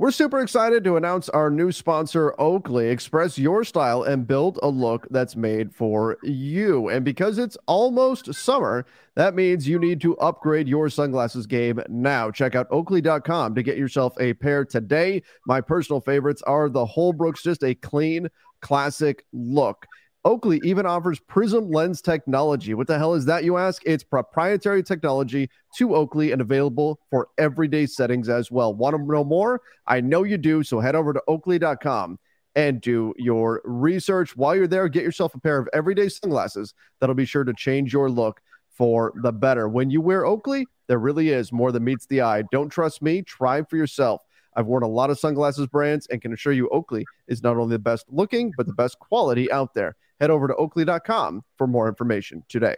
We're super excited to announce our new sponsor, Oakley. Express your style and build a look that's made for you. And because it's almost summer, that means you need to upgrade your sunglasses game now. Check out oakley.com to get yourself a pair today. My personal favorites are the Holbrooks, just a clean, classic look. Oakley even offers Prism lens technology. What the hell is that, you ask? It's proprietary technology to Oakley and available for everyday settings as well. Want to know more? I know you do. So head over to oakley.com and do your research. While you're there, get yourself a pair of everyday sunglasses that'll be sure to change your look for the better. When you wear Oakley, there really is more than meets the eye. Don't trust me, try for yourself. I've worn a lot of sunglasses brands and can assure you Oakley is not only the best looking, but the best quality out there. Head over to oakley.com for more information today.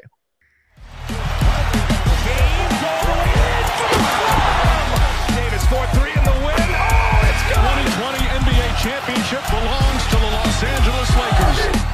Davis 4-3 in the win. Oh, it's gone. 2020 NBA championship belongs to the Los Angeles Lakers.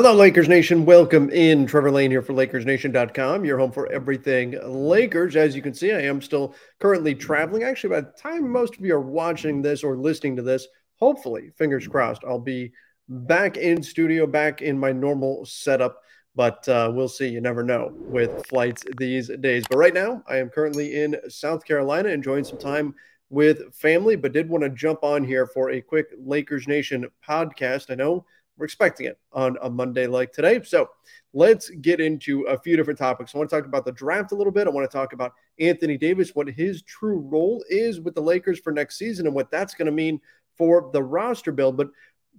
Hello, Lakers Nation. Welcome in. Trevor Lane here for LakersNation.com, your home for everything Lakers. As you can see, I am still currently traveling. Actually, by the time most of you are watching this or listening to this, hopefully, fingers crossed, I'll be back in studio, back in my normal setup. But uh, we'll see. You never know with flights these days. But right now, I am currently in South Carolina enjoying some time with family, but did want to jump on here for a quick Lakers Nation podcast. I know we're expecting it on a Monday like today. So let's get into a few different topics. I want to talk about the draft a little bit. I want to talk about Anthony Davis, what his true role is with the Lakers for next season, and what that's going to mean for the roster build. But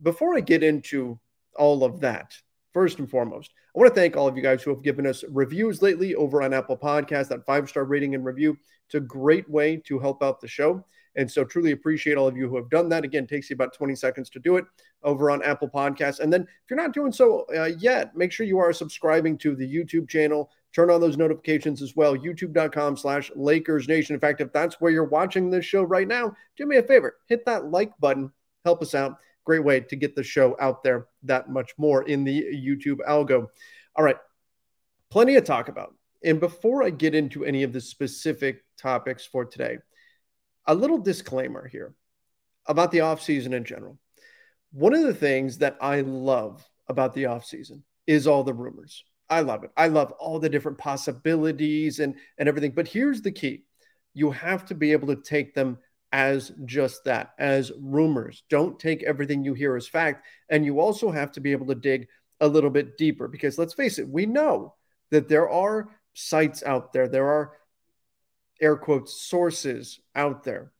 before I get into all of that, first and foremost, I want to thank all of you guys who have given us reviews lately over on Apple Podcasts. That five star rating and review. It's a great way to help out the show. And so truly appreciate all of you who have done that. Again, takes you about 20 seconds to do it over on Apple Podcasts. And then if you're not doing so uh, yet, make sure you are subscribing to the YouTube channel. Turn on those notifications as well. YouTube.com slash Lakers Nation. In fact, if that's where you're watching this show right now, do me a favor, hit that like button, help us out. Great way to get the show out there that much more in the YouTube algo. All right, plenty to talk about. And before I get into any of the specific topics for today, a little disclaimer here about the offseason in general. One of the things that I love about the offseason is all the rumors. I love it. I love all the different possibilities and, and everything. But here's the key you have to be able to take them as just that, as rumors. Don't take everything you hear as fact. And you also have to be able to dig a little bit deeper because let's face it, we know that there are sites out there, there are air quotes sources out there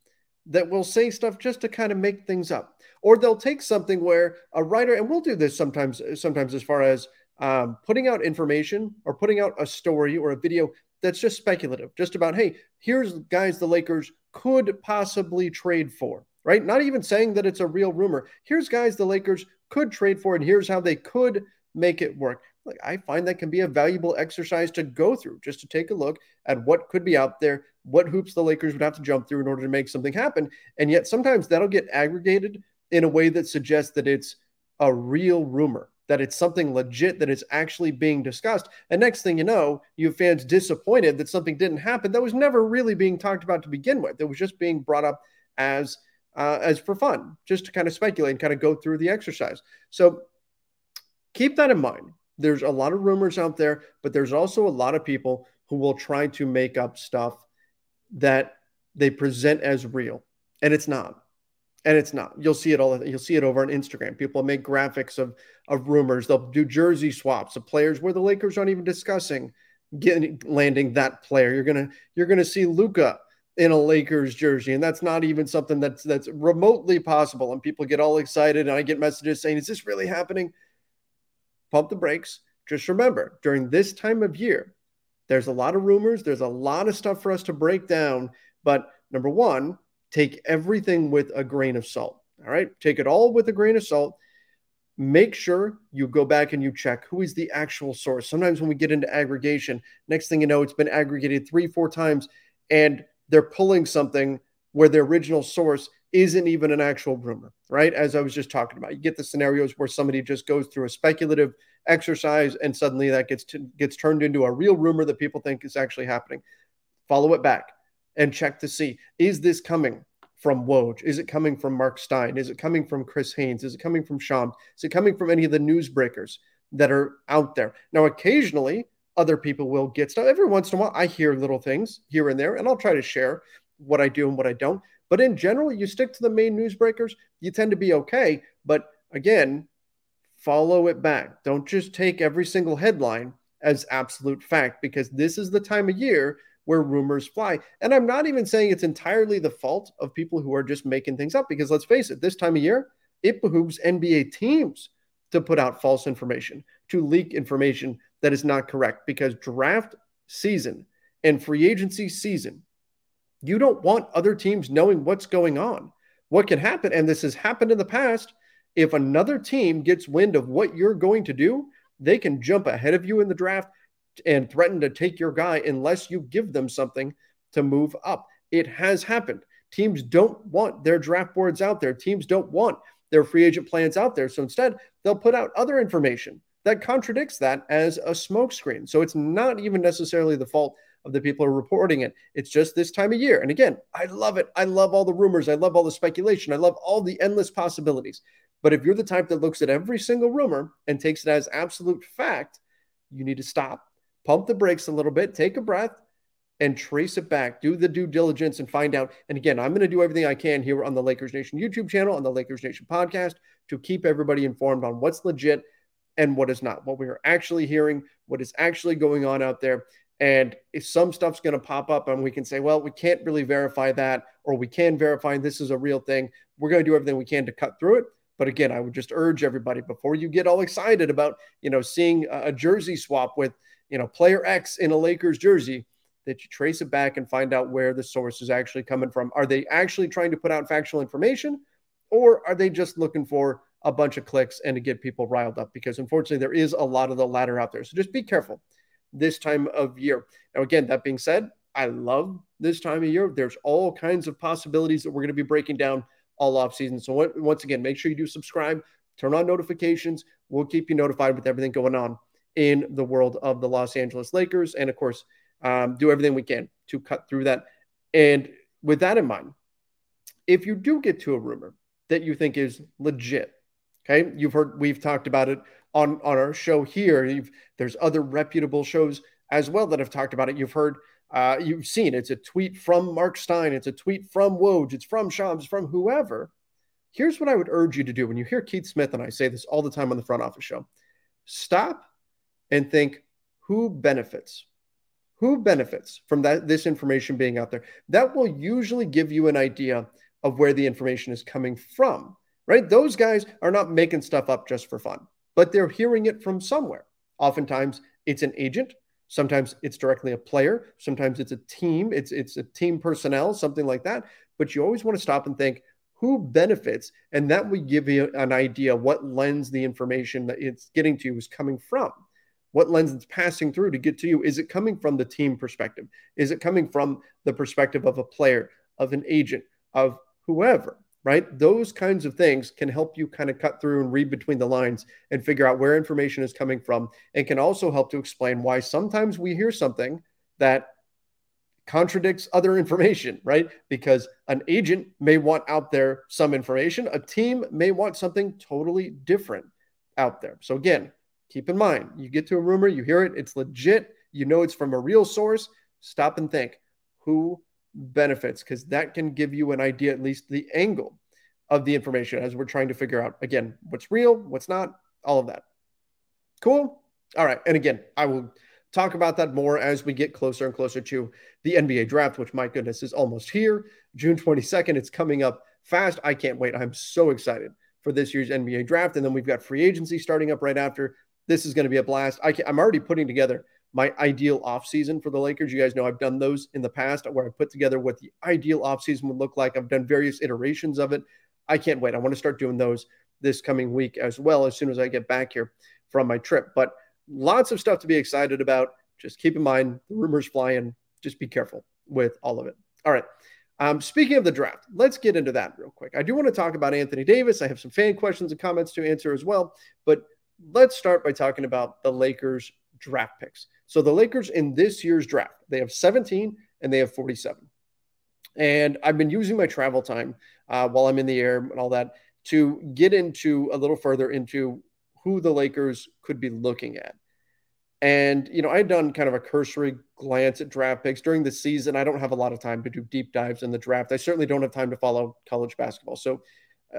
that will say stuff just to kind of make things up. Or they'll take something where a writer and we'll do this sometimes sometimes as far as um, putting out information or putting out a story or a video that's just speculative just about hey here's guys the lakers could possibly trade for right? Not even saying that it's a real rumor. Here's guys the lakers could trade for and here's how they could make it work like I find that can be a valuable exercise to go through, just to take a look at what could be out there, what hoops the Lakers would have to jump through in order to make something happen. And yet sometimes that'll get aggregated in a way that suggests that it's a real rumor, that it's something legit that is actually being discussed. And next thing you know, you have fans disappointed that something didn't happen that was never really being talked about to begin with. That was just being brought up as uh, as for fun, just to kind of speculate and kind of go through the exercise. So keep that in mind there's a lot of rumors out there, but there's also a lot of people who will try to make up stuff that they present as real, and it's not. And it's not. You'll see it all. You'll see it over on Instagram. People make graphics of of rumors. They'll do jersey swaps of players where the Lakers aren't even discussing getting landing that player. You're gonna you're gonna see Luka in a Lakers jersey, and that's not even something that's that's remotely possible. And people get all excited, and I get messages saying, "Is this really happening?" Pump the brakes. Just remember, during this time of year, there's a lot of rumors, there's a lot of stuff for us to break down. But number one, take everything with a grain of salt. All right. Take it all with a grain of salt. Make sure you go back and you check who is the actual source. Sometimes when we get into aggregation, next thing you know, it's been aggregated three, four times, and they're pulling something where the original source isn't even an actual rumor, right? As I was just talking about, you get the scenarios where somebody just goes through a speculative exercise and suddenly that gets to, gets turned into a real rumor that people think is actually happening. follow it back and check to see is this coming from Woj? Is it coming from Mark Stein? Is it coming from Chris Haynes? Is it coming from Sean? Is it coming from any of the newsbreakers that are out there? Now, occasionally, other people will get stuff. Every once in a while, I hear little things here and there, and I'll try to share what I do and what I don't. But in general, you stick to the main newsbreakers, you tend to be okay. But again, follow it back. Don't just take every single headline as absolute fact because this is the time of year where rumors fly. And I'm not even saying it's entirely the fault of people who are just making things up because let's face it, this time of year, it behooves NBA teams to put out false information, to leak information that is not correct because draft season and free agency season, you don't want other teams knowing what's going on. What can happen, and this has happened in the past, if another team gets wind of what you're going to do, they can jump ahead of you in the draft and threaten to take your guy unless you give them something to move up. It has happened. Teams don't want their draft boards out there. Teams don't want their free agent plans out there. So instead, they'll put out other information that contradicts that as a smokescreen. So it's not even necessarily the fault of the people who are reporting it. It's just this time of year. And again, I love it. I love all the rumors. I love all the speculation. I love all the endless possibilities. But if you're the type that looks at every single rumor and takes it as absolute fact, you need to stop, pump the brakes a little bit, take a breath, and trace it back. Do the due diligence and find out. And again, I'm going to do everything I can here on the Lakers Nation YouTube channel, on the Lakers Nation podcast, to keep everybody informed on what's legit and what is not, what we are actually hearing, what is actually going on out there. And if some stuff's going to pop up and we can say, well, we can't really verify that, or we can verify this is a real thing, we're going to do everything we can to cut through it. But again, I would just urge everybody before you get all excited about, you know, seeing a jersey swap with, you know, player X in a Lakers jersey, that you trace it back and find out where the source is actually coming from. Are they actually trying to put out factual information or are they just looking for a bunch of clicks and to get people riled up? Because unfortunately, there is a lot of the latter out there. So just be careful this time of year. Now, again, that being said, I love this time of year. There's all kinds of possibilities that we're going to be breaking down all off season. So once again, make sure you do subscribe, turn on notifications. We'll keep you notified with everything going on in the world of the Los Angeles Lakers, and of course, um, do everything we can to cut through that. And with that in mind, if you do get to a rumor that you think is legit, okay, you've heard we've talked about it on on our show here. You've, there's other reputable shows as well that have talked about it. You've heard uh, you've seen it's a tweet from Mark Stein, it's a tweet from Woj, it's from Shams, from whoever. Here's what I would urge you to do when you hear Keith Smith, and I say this all the time on the front office show stop and think who benefits? Who benefits from that this information being out there? That will usually give you an idea of where the information is coming from, right? Those guys are not making stuff up just for fun, but they're hearing it from somewhere. Oftentimes, it's an agent Sometimes it's directly a player. Sometimes it's a team. It's it's a team personnel, something like that. But you always want to stop and think who benefits, and that will give you an idea what lens the information that it's getting to you is coming from. What lens it's passing through to get to you? Is it coming from the team perspective? Is it coming from the perspective of a player, of an agent, of whoever? Right? Those kinds of things can help you kind of cut through and read between the lines and figure out where information is coming from and can also help to explain why sometimes we hear something that contradicts other information, right? Because an agent may want out there some information, a team may want something totally different out there. So, again, keep in mind you get to a rumor, you hear it, it's legit, you know it's from a real source. Stop and think who benefits because that can give you an idea, at least the angle of the information as we're trying to figure out again what's real, what's not, all of that. Cool. All right. And again, I will talk about that more as we get closer and closer to the NBA draft, which my goodness is almost here. June 22nd. It's coming up fast. I can't wait. I'm so excited for this year's NBA draft. And then we've got free agency starting up right after. This is going to be a blast. I am already putting together my ideal offseason for the Lakers. You guys know I've done those in the past where I put together what the ideal offseason would look like. I've done various iterations of it. I can't wait. I want to start doing those this coming week as well as soon as I get back here from my trip. But lots of stuff to be excited about. Just keep in mind the rumors flying. Just be careful with all of it. All right. Um, speaking of the draft, let's get into that real quick. I do want to talk about Anthony Davis. I have some fan questions and comments to answer as well. But let's start by talking about the Lakers draft picks. So the Lakers in this year's draft, they have 17 and they have 47. And I've been using my travel time uh, while I'm in the air and all that to get into a little further into who the Lakers could be looking at. And, you know, I had done kind of a cursory glance at draft picks during the season. I don't have a lot of time to do deep dives in the draft. I certainly don't have time to follow college basketball. So,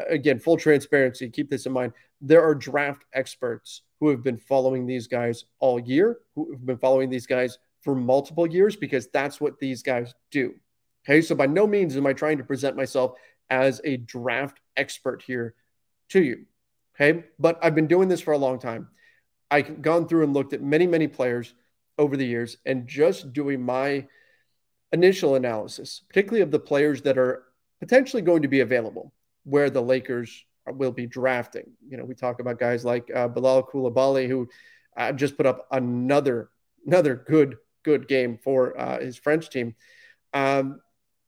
again, full transparency, keep this in mind. There are draft experts who have been following these guys all year, who have been following these guys for multiple years because that's what these guys do. Okay. So, by no means am I trying to present myself as a draft expert here to you. Okay. But I've been doing this for a long time. I've gone through and looked at many, many players over the years and just doing my initial analysis, particularly of the players that are potentially going to be available, where the Lakers will be drafting. You know, we talk about guys like uh, Bilal Coulibaly, who uh, just put up another another good good game for uh, his French team. Um,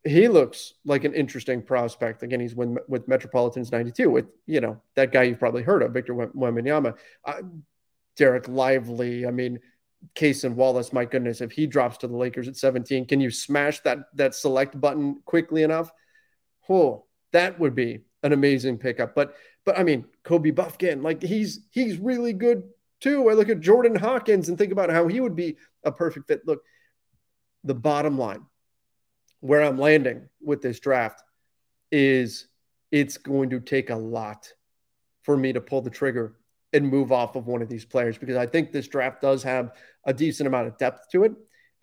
he looks like an interesting prospect. Again, he's with, with Metropolitans 92 with, you know, that guy you've probably heard of, Victor Wembanyama. Uh, Dereck Lively. I mean, Cason Wallace, my goodness, if he drops to the Lakers at 17, can you smash that that select button quickly enough? Oh, that would be an amazing pickup. But but I mean, Kobe Bufkin, like he's he's really good too. I look at Jordan Hawkins and think about how he would be a perfect fit. Look, the bottom line, where I'm landing with this draft is it's going to take a lot for me to pull the trigger and move off of one of these players because I think this draft does have a decent amount of depth to it.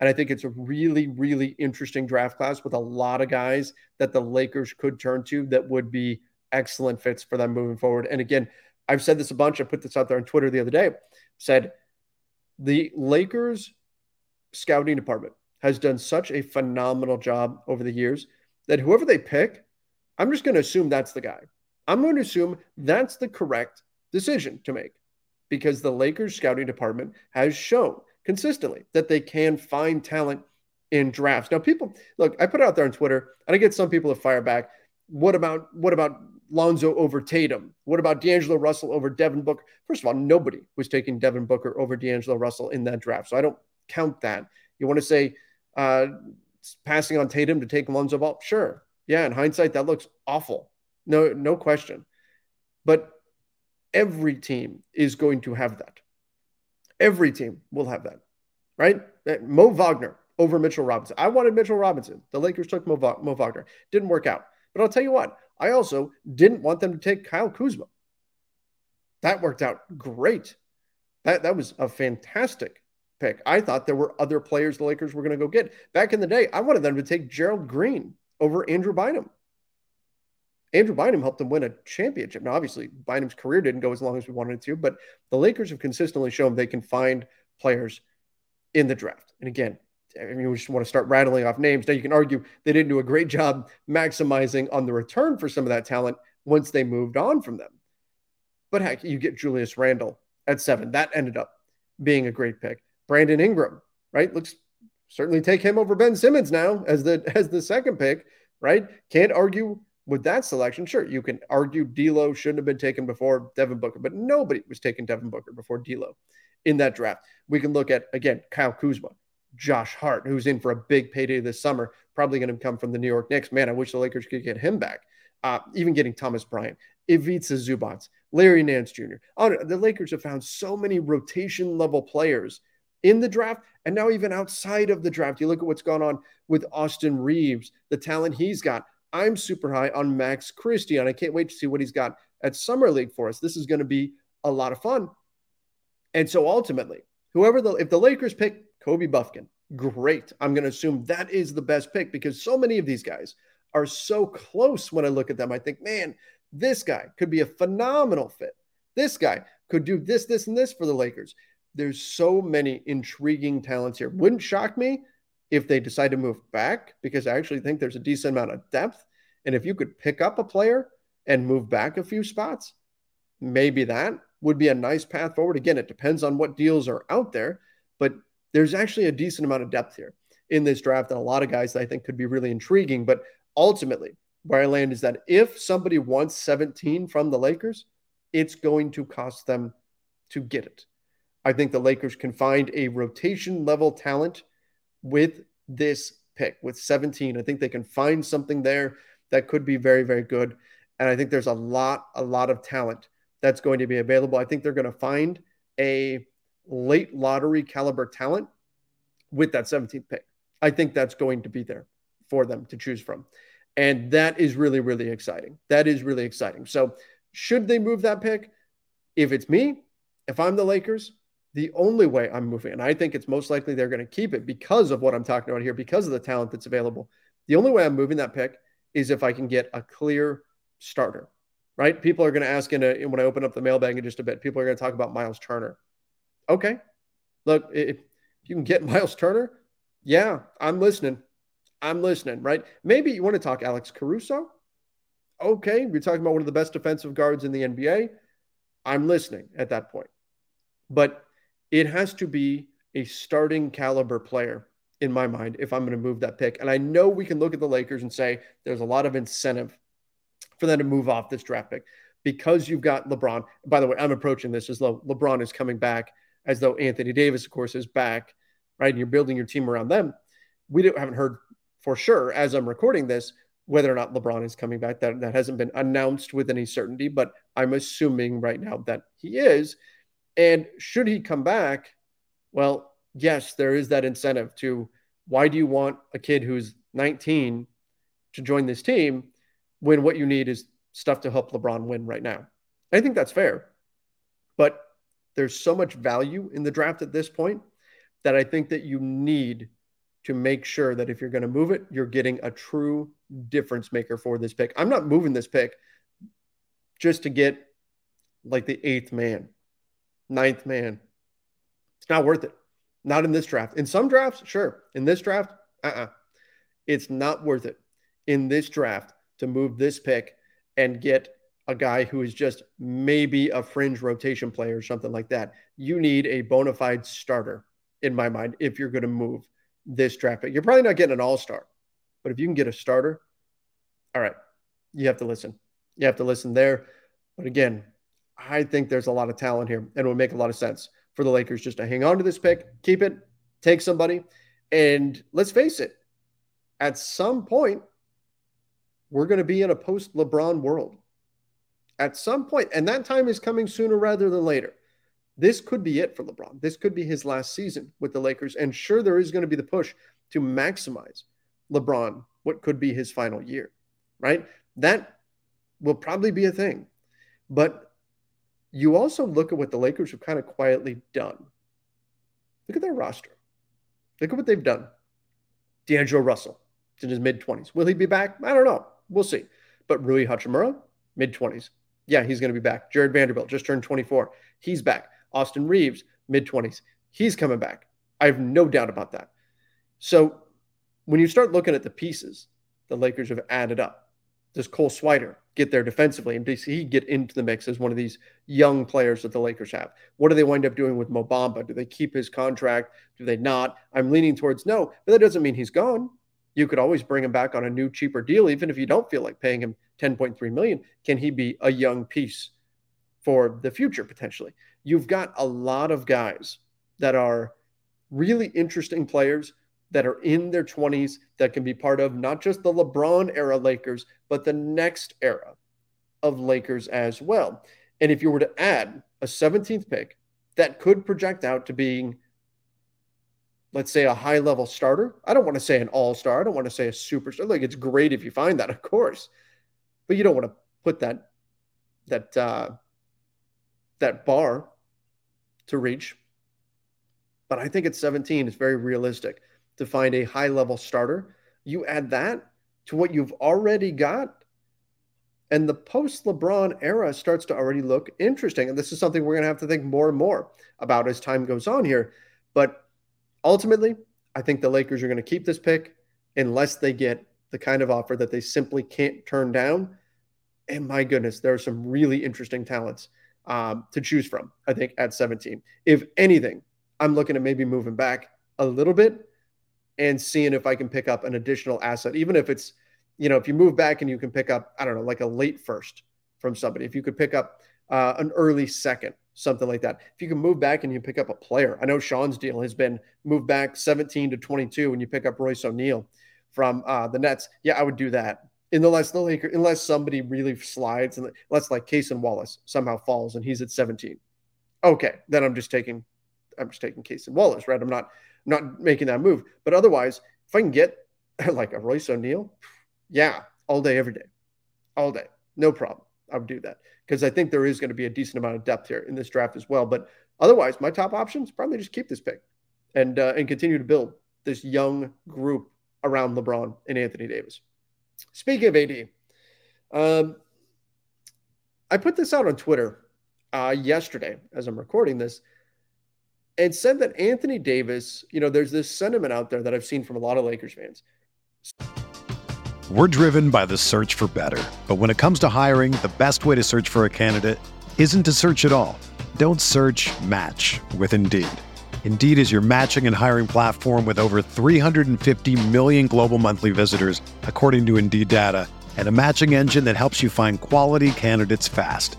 And I think it's a really, really interesting draft class with a lot of guys that the Lakers could turn to that would be excellent fits for them moving forward. And again, I've said this a bunch. I put this out there on Twitter the other day. Said the Lakers scouting department has done such a phenomenal job over the years that whoever they pick, I'm just going to assume that's the guy. I'm going to assume that's the correct decision to make because the Lakers scouting department has shown consistently that they can find talent in drafts. Now, people look, I put it out there on Twitter and I get some people to fire back. What about what about Lonzo over Tatum? What about D'Angelo Russell over Devin Booker? First of all, nobody was taking Devin Booker over D'Angelo Russell in that draft. So I don't count that. You want to say uh, passing on Tatum to take Lonzo Ball? Sure. Yeah, in hindsight, that looks awful. No, no question. But Every team is going to have that. Every team will have that, right? Mo Wagner over Mitchell Robinson. I wanted Mitchell Robinson. The Lakers took Mo, Mo Wagner. Didn't work out. But I'll tell you what, I also didn't want them to take Kyle Kuzma. That worked out great. That, that was a fantastic pick. I thought there were other players the Lakers were going to go get. Back in the day, I wanted them to take Gerald Green over Andrew Bynum. Andrew Bynum helped them win a championship. Now, obviously, Bynum's career didn't go as long as we wanted it to, but the Lakers have consistently shown they can find players in the draft. And again, I mean, we just want to start rattling off names. Now, you can argue they didn't do a great job maximizing on the return for some of that talent once they moved on from them. But heck, you get Julius Randle at seven. That ended up being a great pick. Brandon Ingram, right? Looks certainly take him over Ben Simmons now as the as the second pick, right? Can't argue with that selection, sure, you can argue D'Lo shouldn't have been taken before Devin Booker, but nobody was taking Devin Booker before D'Lo in that draft. We can look at again Kyle Kuzma, Josh Hart, who's in for a big payday this summer, probably going to come from the New York Knicks. Man, I wish the Lakers could get him back. Uh, even getting Thomas Bryant, Ivica Zubac, Larry Nance Jr. Oh, the Lakers have found so many rotation level players in the draft and now even outside of the draft. You look at what's gone on with Austin Reaves, the talent he's got. I'm super high on Max Christie, and I can't wait to see what he's got at Summer League for us. This is going to be a lot of fun. And so ultimately, whoever the if the Lakers pick Kobe Bufkin, great. I'm going to assume that is the best pick because so many of these guys are so close when I look at them. I think, man, this guy could be a phenomenal fit. This guy could do this, this, and this for the Lakers. There's so many intriguing talents here. Wouldn't shock me if they decide to move back, because I actually think there's a decent amount of depth. And if you could pick up a player and move back a few spots, maybe that would be a nice path forward. Again, it depends on what deals are out there, but there's actually a decent amount of depth here in this draft and a lot of guys that I think could be really intriguing. But ultimately, where I land is that if somebody wants 17 from the Lakers, it's going to cost them to get it. I think the Lakers can find a rotation level talent with this pick with 17. I think they can find something there that could be very, very good. And I think there's a lot, a lot of talent that's going to be available. I think they're going to find a late lottery caliber talent with that 17th pick. I think that's going to be there for them to choose from. And that is really, really exciting. That is really exciting. So, should they move that pick? If it's me, if I'm the Lakers, the only way I'm moving, and I think it's most likely they're going to keep it because of what I'm talking about here, because of the talent that's available. The only way I'm moving that pick is if I can get a clear starter, right? People are going to ask in a, when I open up the mailbag in just a bit, people are going to talk about Miles Turner. Okay. Look, if you can get Miles Turner, yeah, I'm listening. I'm listening, right? Maybe you want to talk Alex Caruso. Okay. You're talking about one of the best defensive guards in the NBA. I'm listening at that point. But it has to be a starting caliber player in my mind if I'm going to move that pick. And I know we can look at the Lakers and say there's a lot of incentive for them to move off this draft pick because you've got LeBron. By the way, I'm approaching this as though LeBron is coming back, as though Anthony Davis, of course, is back, right? And you're building your team around them. We haven't heard for sure as I'm recording this whether or not LeBron is coming back. That, that hasn't been announced with any certainty, but I'm assuming right now that he is. And should he come back, well, yes, there is that incentive to why do you want a kid who's 19 to join this team when what you need is stuff to help LeBron win right now? I think that's fair. But there's so much value in the draft at this point that I think that you need to make sure that if you're going to move it, you're getting a true difference maker for this pick. I'm not moving this pick just to get like the eighth man, ninth man. It's not worth it. Not in this draft. In some drafts, sure. In this draft, uh uh-uh. uh It's not worth it in this draft to move this pick and get a guy who is just maybe a fringe rotation player or something like that. You need a bona fide starter, in my mind, if you're going to move this draft pick. You're probably not getting an all star, but if you can get a starter, all right, you have to listen. You have to listen there. But again, I think there's a lot of talent here and it would make a lot of sense for the Lakers just to hang on to this pick, keep it, take somebody. And let's face it, at some point, we're going to be in a post LeBron world. At some point, and that time is coming sooner rather than later. This could be it for LeBron. This could be his last season with the Lakers. And sure, there is going to be the push to maximize LeBron, what could be his final year, right? That will probably be a thing. But you also look at what the Lakers have kind of quietly done. Look at their roster. Look at what they've done. D'Angelo Russell in his mid 20s. Will he be back? I don't know. We'll see. But Rui Hachimura, mid 20s. Yeah, he's going to be back. Jarred Vanderbilt just turned 24. He's back. Austin Reaves, mid 20s. He's coming back. I have no doubt about that. So when you start looking at the pieces the Lakers have added up, does Cole Swider get there defensively? And does he get into the mix as one of these young players that the Lakers have? What do they wind up doing with Mo Bamba? Do they keep his contract? Do they not? I'm leaning towards no, but that doesn't mean he's gone. You could always bring him back on a new, cheaper deal, even if you don't feel like paying him 10.3 million. Can he be a young piece for the future potentially? you've got a lot of guys that are really interesting players that are in their 20s that can be part of not just the LeBron era Lakers, but the next era of Lakers as well. And if you were to add a 17th pick that could project out to being, let's say, a high level starter, I don't want to say an all star, I don't want to say a superstar. Like it's great if you find that, of course, but you don't want to put that that uh, that bar to reach. But I think at 17, it's very realistic to find a high level starter. You add that to what you've already got, and the post LeBron era starts to already look interesting. And this is something we're going to have to think more and more about as time goes on here. But ultimately, I think the Lakers are going to keep this pick unless they get the kind of offer that they simply can't turn down. And my goodness, there are some really interesting talents um, to choose from, I think, at 17. If anything, I'm looking at maybe moving back a little bit and seeing if I can pick up an additional asset, even if it's, you know, if you move back and you can pick up, I don't know, like a late first from somebody, if you could pick up uh, an early second, something like that. If you can move back and you pick up a player, I know Sean's deal has been moved back 17 to 22 when you pick up Royce O'Neale from uh, the Nets, yeah, I would do that. Unless the Lakers, unless somebody really slides, and unless like Cason Wallace somehow falls and he's at 17, okay, then I'm just taking, I'm just taking Cason Wallace, right? I'm not, not making that move. But otherwise, if I can get like a Royce O'Neale, yeah, all day, every day, all day, no problem. I would do that because I think there is going to be a decent amount of depth here in this draft as well. But otherwise, my top options probably just keep this pick and uh, and continue to build this young group around LeBron and Anthony Davis. Speaking of AD, um, I put this out on Twitter uh, yesterday as I'm recording this and said that Anthony Davis, you know, there's this sentiment out there that I've seen from a lot of Lakers fans. We're driven by the search for better. But when it comes to hiring, the best way to search for a candidate isn't to search at all. Don't search match with Indeed. Indeed is your matching and hiring platform with over 350 million global monthly visitors, according to Indeed data, and a matching engine that helps you find quality candidates fast.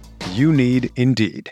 You need Indeed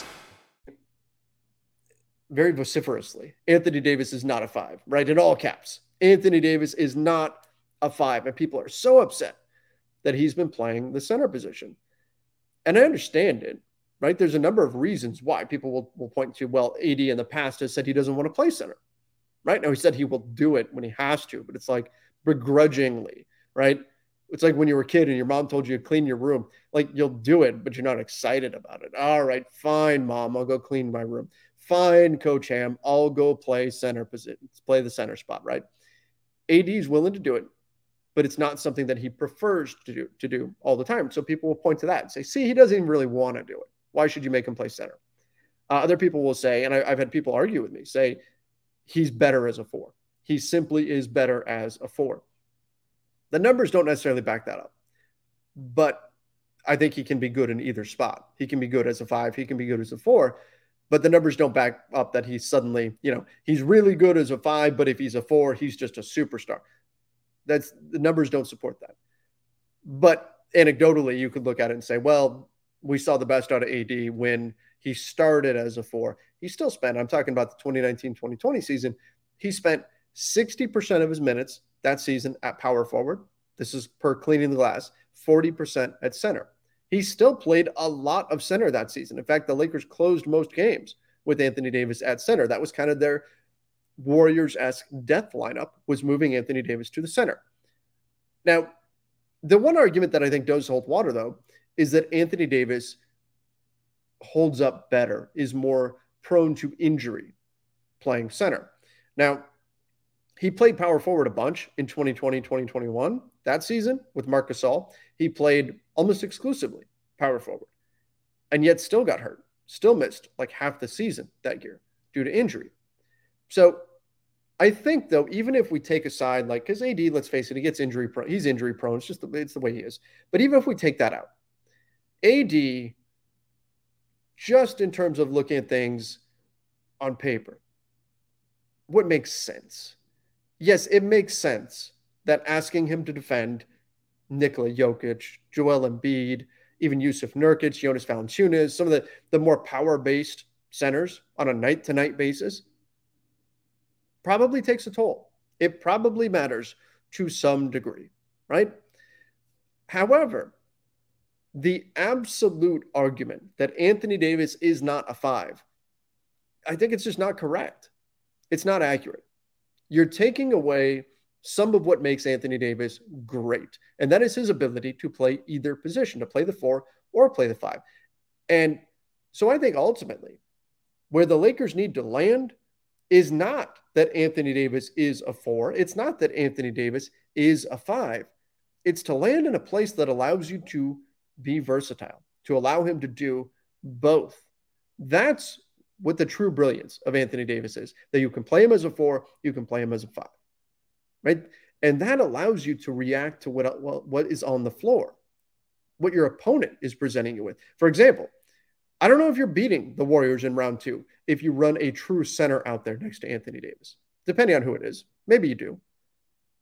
Very vociferously, Anthony Davis is not a five, right? In all caps. Anthony Davis is not a five. And people are so upset that he's been playing the center position. And I understand it, right? There's a number of reasons why people will, will point to, well, AD in the past has said he doesn't want to play center, right? Now he said he will do it when he has to, but it's like begrudgingly, right? It's like when you were a kid and your mom told you to clean your room. Like you'll do it, but you're not excited about it. All right, fine, mom, I'll go clean my room. Fine, Coach Ham, I'll go play center position, play the center spot, right? AD is willing to do it, but it's not something that he prefers to do to do all the time. So people will point to that and say, "See, he doesn't even really want to do it. Why should you make him play center?" Uh, other people will say, and I, I've had people argue with me, say he's better as a four. He simply is better as a four. The numbers don't necessarily back that up, but I think he can be good in either spot. He can be good as a five. He can be good as a four but the numbers don't back up that he's suddenly, you know, he's really good as a five, but if he's a four, he's just a superstar. That's the numbers don't support that. But anecdotally, you could look at it and say, well, we saw the best out of AD when he started as a four. He still spent, I'm talking about the 2019 2020 season, he spent 60% of his minutes that season at power forward. This is per cleaning the glass, 40% at center. He still played a lot of center that season. In fact, the Lakers closed most games with Anthony Davis at center. That was kind of their Warriors esque death lineup, was moving Anthony Davis to the center. Now, the one argument that I think does hold water, though, is that Anthony Davis holds up better, is more prone to injury playing center. Now, he played power forward a bunch in 2020, 2021 that season with Marc Gasol. He played almost exclusively power forward and yet still got hurt, still missed like half the season that year due to injury. So I think though, even if we take aside like because AD, let's face it, he gets injury prone. He's injury prone. It's just the, it's the way he is. But even if we take that out, AD, just in terms of looking at things on paper, what makes sense? Yes, it makes sense that asking him to defend Nikola Jokic, Joel Embiid, even Jusuf Nurkic, Jonas Valanciunas, some of the, the more power-based centers on a night-to-night basis, probably takes a toll. It probably matters to some degree, right? However, the absolute argument that Anthony Davis is not a five, I think it's just not correct. It's not accurate. You're taking away some of what makes Anthony Davis great, and that is his ability to play either position, to play the four or play the five. And so I think ultimately, where the Lakers need to land is not that Anthony Davis is a four. It's not that Anthony Davis is a five. It's to land in a place that allows you to be versatile, to allow him to do both. That's what the true brilliance of Anthony Davis is that you can play him as a four, you can play him as a five, right? And that allows you to react to what, what is on the floor, what your opponent is presenting you with. For example, I don't know if you're beating the Warriors in round two if you run a true center out there next to Anthony Davis, depending on who it is. Maybe you do.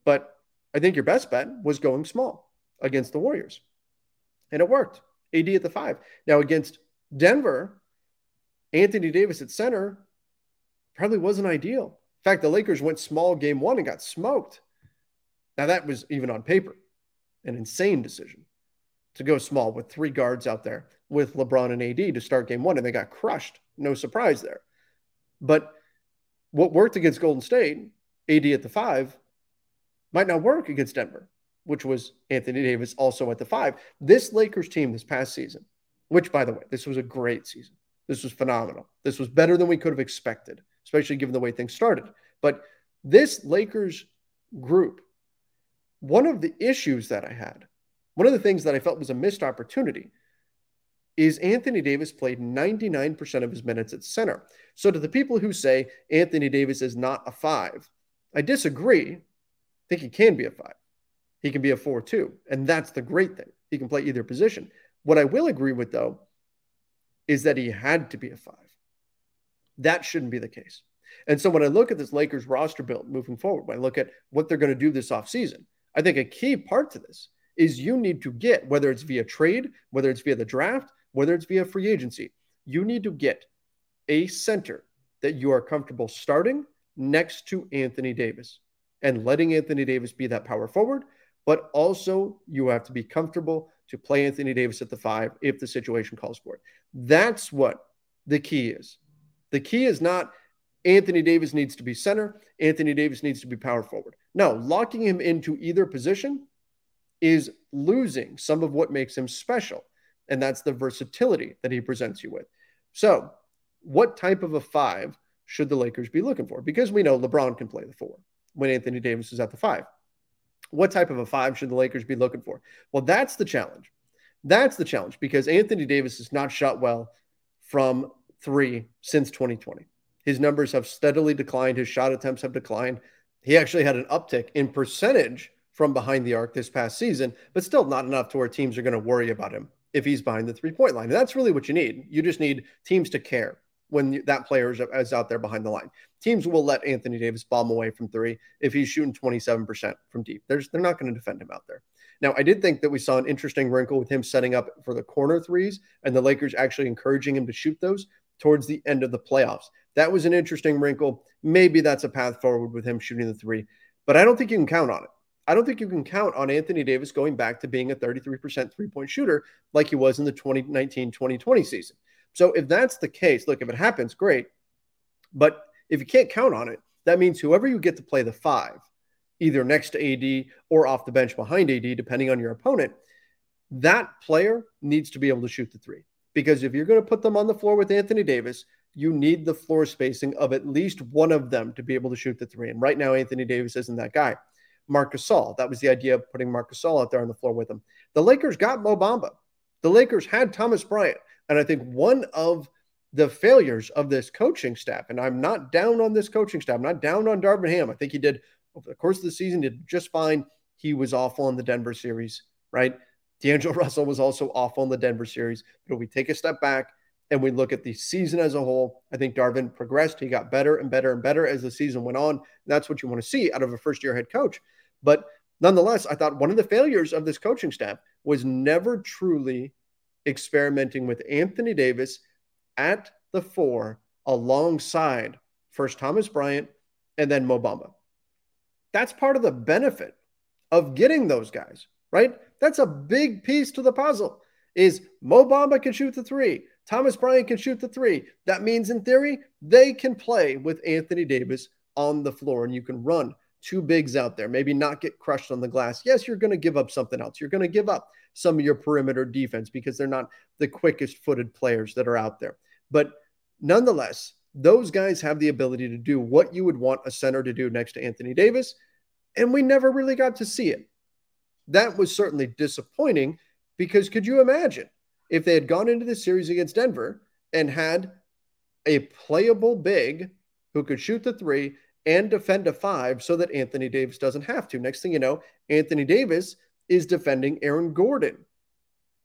But I think your best bet was going small against the Warriors. And it worked. AD at the five. Now against Denver, Anthony Davis at center probably wasn't ideal. In fact, the Lakers went small game one and got smoked. Now, that was even on paper an insane decision to go small with three guards out there with LeBron and AD to start game one, and they got crushed. No surprise there. But what worked against Golden State, AD at the five, might not work against Denver, which was Anthony Davis also at the five. This Lakers team this past season, which, by the way, this was a great season. This was phenomenal. This was better than we could have expected, especially given the way things started. But this Lakers group, one of the issues that I had, one of the things that I felt was a missed opportunity is Anthony Davis played 99% of his minutes at center. So to the people who say Anthony Davis is not a five, I disagree. I think he can be a five. He can be a four too. And that's the great thing. He can play either position. What I will agree with, though, is that he had to be a five. That shouldn't be the case. And so when I look at this Lakers roster build moving forward, when I look at what they're going to do this offseason, I think a key part to this is you need to get, whether it's via trade, whether it's via the draft, whether it's via free agency, you need to get a center that you are comfortable starting next to Anthony Davis and letting Anthony Davis be that power forward. But also, you have to be comfortable to play Anthony Davis at the five if the situation calls for it. That's what the key is. The key is not Anthony Davis needs to be center, Anthony Davis needs to be power forward. No, locking him into either position is losing some of what makes him special. And that's the versatility that he presents you with. So, what type of a five should the Lakers be looking for? Because we know LeBron can play the four when Anthony Davis is at the five. What type of a five should the Lakers be looking for? Well, that's the challenge. That's the challenge because Anthony Davis has not shot well from three since 2020. His numbers have steadily declined. His shot attempts have declined. He actually had an uptick in percentage from behind the arc this past season, but still not enough to where teams are going to worry about him if he's behind the three point line. And that's really what you need. You just need teams to care when that player is out there behind the line. Teams will let Anthony Davis bomb away from three if he's shooting 27% from deep. There's, they're not going to defend him out there. Now, I did think that we saw an interesting wrinkle with him setting up for the corner threes and the Lakers actually encouraging him to shoot those towards the end of the playoffs. That was an interesting wrinkle. Maybe that's a path forward with him shooting the three, but I don't think you can count on it. I don't think you can count on Anthony Davis going back to being a 33% three point shooter like he was in the 2019 2020 season. So if that's the case, look, if it happens, great. But if you can't count on it, that means whoever you get to play the five, either next to AD or off the bench behind AD, depending on your opponent, that player needs to be able to shoot the three. Because if you're going to put them on the floor with Anthony Davis, you need the floor spacing of at least one of them to be able to shoot the three. And right now, Anthony Davis isn't that guy. Marc Gasol, that was the idea of putting Marc Gasol out there on the floor with him. The Lakers got Mo Bamba. The Lakers had Thomas Bryant. And I think one of the failures of this coaching staff. And I'm not down on this coaching staff. I'm not down on Darvin Ham. I think he did over the course of the season, did just fine. He was awful in the Denver series, right? D'Angelo Russell was also awful in the Denver series. But if we take a step back and we look at the season as a whole, I think Darvin progressed. He got better and better and better as the season went on. That's what you want to see out of a first year head coach. But nonetheless, I thought one of the failures of this coaching staff was never truly experimenting with Anthony Davis at the four alongside first Thomas Bryant and then Mo Bamba. That's part of the benefit of getting those guys, right? That's a big piece to the puzzle. Is Mo Bamba can shoot the three, Thomas Bryant can shoot the three. That means in theory they can play with Anthony Davis on the floor, and you can run two bigs out there, maybe not get crushed on the glass. Yes, you're going to give up something else. You're going to give up some of your perimeter defense because they're not the quickest footed players that are out there. But nonetheless, those guys have the ability to do what you would want a center to do next to Anthony Davis. And we never really got to see it. That was certainly disappointing because could you imagine if they had gone into this series against Denver and had a playable big who could shoot the three and defend a five so that Anthony Davis doesn't have to? Next thing you know, Anthony Davis is defending Aaron Gordon.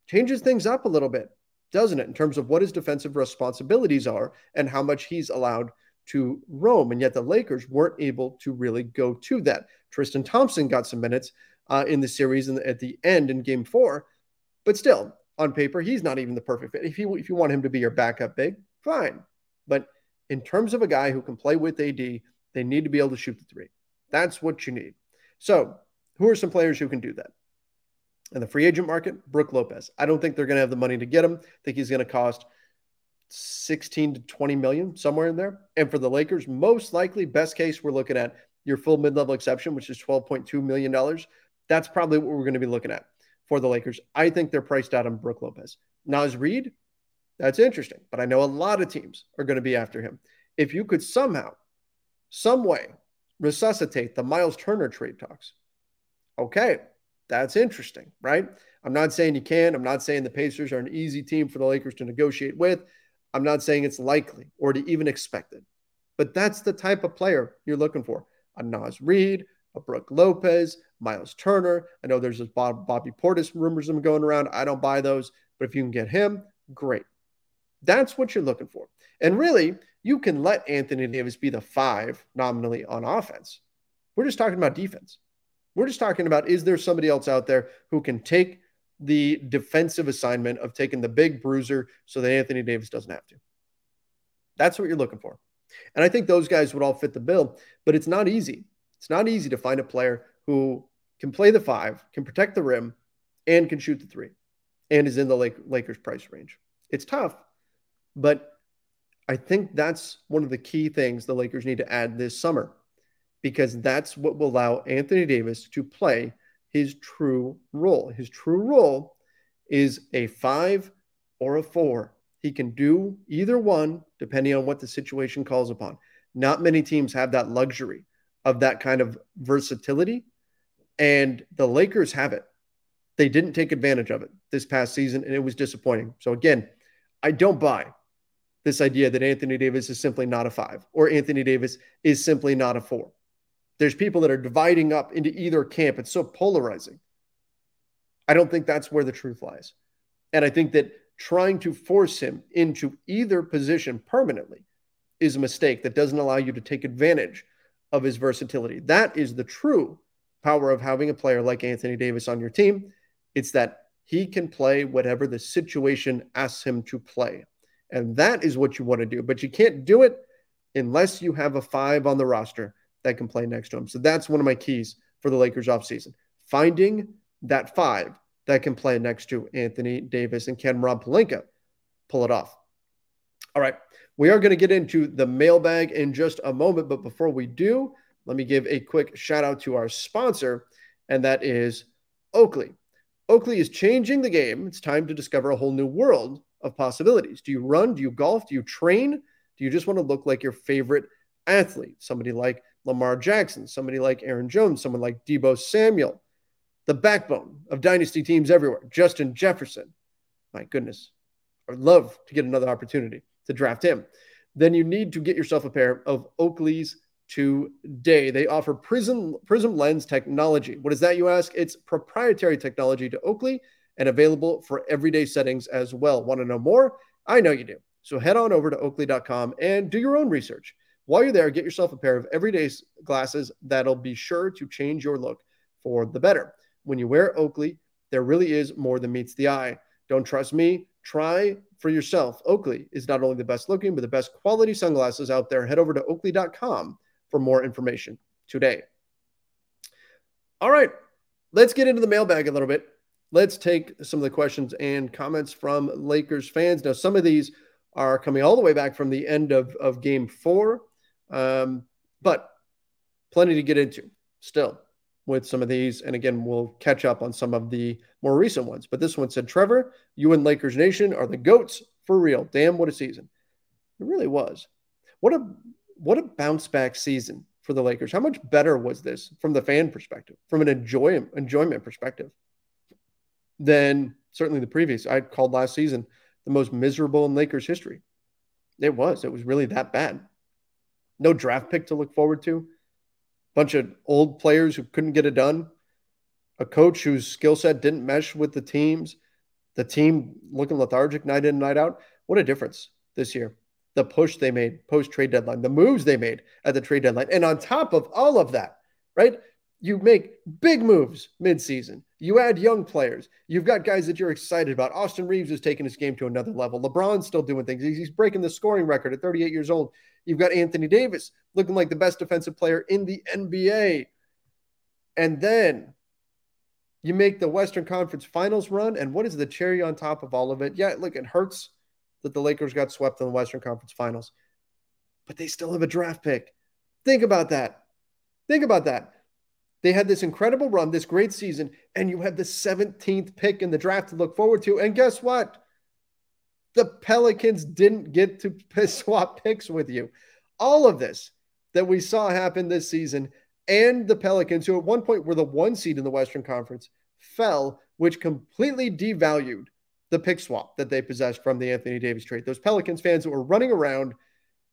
Changes things up a little bit doesn't it, in terms of what his defensive responsibilities are and how much he's allowed to roam. And yet the Lakers weren't able to really go to that. Tristan Thompson got some minutes uh, in the series and at the end in game four, but still, on paper, he's not even the perfect fit. If you, if you want him to be your backup big, fine. But in terms of a guy who can play with AD, they need to be able to shoot the three. That's what you need. So, who are some players who can do that? In the free agent market, Brook Lopez. I don't think they're going to have the money to get him. I think he's going to cost 16 to 20 million, somewhere in there. And for the Lakers, most likely, best case, we're looking at your full mid level exception, which is $12.2 million. That's probably what we're going to be looking at for the Lakers. I think they're priced out on Brook Lopez. Naz Reid, that's interesting, but I know a lot of teams are going to be after him. If you could somehow, some way, resuscitate the Miles Turner trade talks, okay, that's interesting, right? I'm not saying you can. I'm not saying the Pacers are an easy team for the Lakers to negotiate with. I'm not saying it's likely or to even expect it. But that's the type of player you're looking for. A Naz Reid, a Brook Lopez, Miles Turner. I know there's this Bob, Bobby Portis rumors going around. I don't buy those, but if you can get him, great. That's what you're looking for. And really, you can let Anthony Davis be the five nominally on offense. We're just talking about defense. We're just talking about is there somebody else out there who can take the defensive assignment of taking the big bruiser so that Anthony Davis doesn't have to? That's what you're looking for. And I think those guys would all fit the bill, but it's not easy. It's not easy to find a player who can play the five, can protect the rim, and can shoot the three, and is in the Lakers price range. It's tough, but I think that's one of the key things the Lakers need to add this summer because that's what will allow Anthony Davis to play his true role. His true role is a five or a four. He can do either one depending on what the situation calls upon. Not many teams have that luxury of that kind of versatility, and the Lakers have it. They didn't take advantage of it this past season, and it was disappointing. So, again, I don't buy this idea that Anthony Davis is simply not a five or Anthony Davis is simply not a four. There's people that are dividing up into either camp. It's so polarizing. I don't think that's where the truth lies. And I think that trying to force him into either position permanently is a mistake that doesn't allow you to take advantage of his versatility. That is the true power of having a player like Anthony Davis on your team. It's that he can play whatever the situation asks him to play. And that is what you want to do. But you can't do it unless you have a five on the roster that can play next to him. So that's one of my keys for the Lakers offseason. Finding that five that can play next to Anthony Davis and can Rob Pelinka pull it off. All right. We are going to get into the mailbag in just a moment. But before we do, let me give a quick shout out to our sponsor, and that is Oakley. Oakley is changing the game. It's time to discover a whole new world of possibilities. Do you run? Do you golf? Do you train? Do you just want to look like your favorite athlete? Somebody like Lamar Jackson, somebody like Aaron Jones, someone like Deebo Samuel, the backbone of dynasty teams everywhere, Justin Jefferson. My goodness, I'd love to get another opportunity to draft him, then you need to get yourself a pair of Oakley's today. They offer Prizm Prizm Lens technology. What is that, you ask? It's proprietary technology to Oakley and available for everyday settings as well. Want to know more? I know you do. So head on over to oakley.com and do your own research. While you're there, get yourself a pair of everyday glasses that'll be sure to change your look for the better. When you wear Oakley, there really is more than meets the eye. Don't trust me? Try for yourself. Oakley is not only the best looking, but the best quality sunglasses out there. Head over to oakley.com for more information today. All right, let's get into the mailbag a little bit. Let's take some of the questions and comments from Lakers fans. Now, some of these are coming all the way back from the end of, of game four. Um, but plenty to get into still with some of these. And again, we'll catch up on some of the more recent ones. But this one said, Trevor, you and Lakers Nation are the GOATs for real. Damn, what a season. It really was. What a what a bounce back season for the Lakers. How much better was this from the fan perspective, from an enjoy, enjoyment perspective, than certainly the previous? I called last season the most miserable in Lakers history. It was. It was really that bad no draft pick to look forward to, bunch of old players who couldn't get it done, a coach whose skill set didn't mesh with the teams, the team looking lethargic night in, night out. What a difference this year. The push they made post trade deadline, the moves they made at the trade deadline. And on top of all of that, right? You make big moves midseason. You add young players. You've got guys that you're excited about. Austin Reaves is taking his game to another level. LeBron's still doing things. He's breaking the scoring record at 38 years old. You've got Anthony Davis looking like the best defensive player in the NBA. And then you make the Western Conference Finals run. And what is the cherry on top of all of it? Yeah, look, it hurts that the Lakers got swept in the Western Conference Finals, but they still have a draft pick. Think about that. Think about that. They had this incredible run, this great season, and you have the 17th pick in the draft to look forward to. And guess what? The Pelicans didn't get to swap picks with you. All of this that we saw happen this season, and the Pelicans, who at one point were the one seed in the Western Conference, fell, which completely devalued the pick swap that they possessed from the Anthony Davis trade. Those Pelicans fans that were running around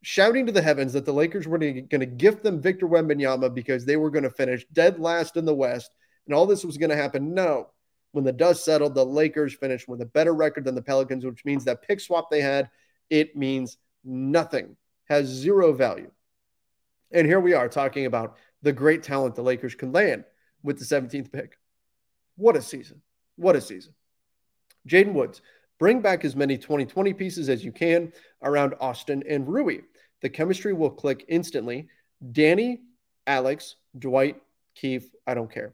shouting to the heavens that the Lakers were going to gift them Victor Wembanyama because they were going to finish dead last in the West and all this was going to happen. No. When the dust settled, the Lakers finished with a better record than the Pelicans, which means that pick swap they had, it means nothing, has zero value. And here we are talking about the great talent the Lakers can land with the 17th pick. What a season. What a season. Jaden Woods, bring back as many 2020 pieces as you can around Austin and Rui. The chemistry will click instantly. Danny, Alex, Dwight, Keith, I don't care.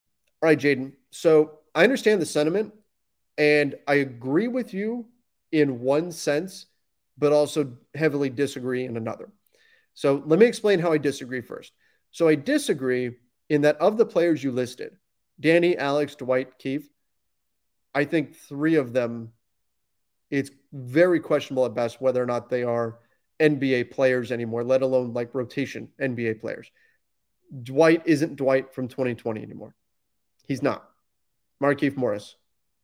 All right, Jaden. So I understand the sentiment and I agree with you in one sense, but also heavily disagree in another. So let me explain how I disagree first. So I disagree in that of the players you listed, Danny, Alex, Dwight, Keith, I think three of them, it's very questionable at best whether or not they are NBA players anymore, let alone like rotation NBA players. Dwight isn't Dwight from 2020 anymore. He's not. Markieff Morris,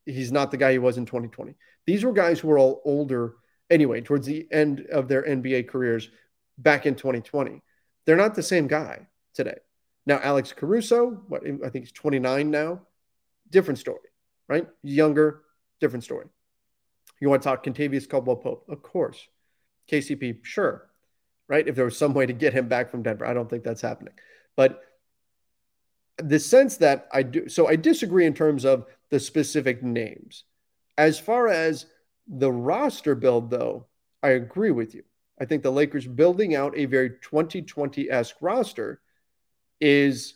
he's not the guy he was in 2020. These were guys who were all older anyway, towards the end of their NBA careers back in 2020. They're not the same guy today. Now, Alex Caruso, what I think he's 29 now, different story, right? Younger, different story. You want to talk Kentavious Caldwell Pope? Of course. KCP, sure. Right? If there was some way to get him back from Denver, I don't think that's happening. But the sense that I do, so I disagree in terms of the specific names. As far as the roster build, though, I agree with you. I think the Lakers building out a very 2020 esque roster is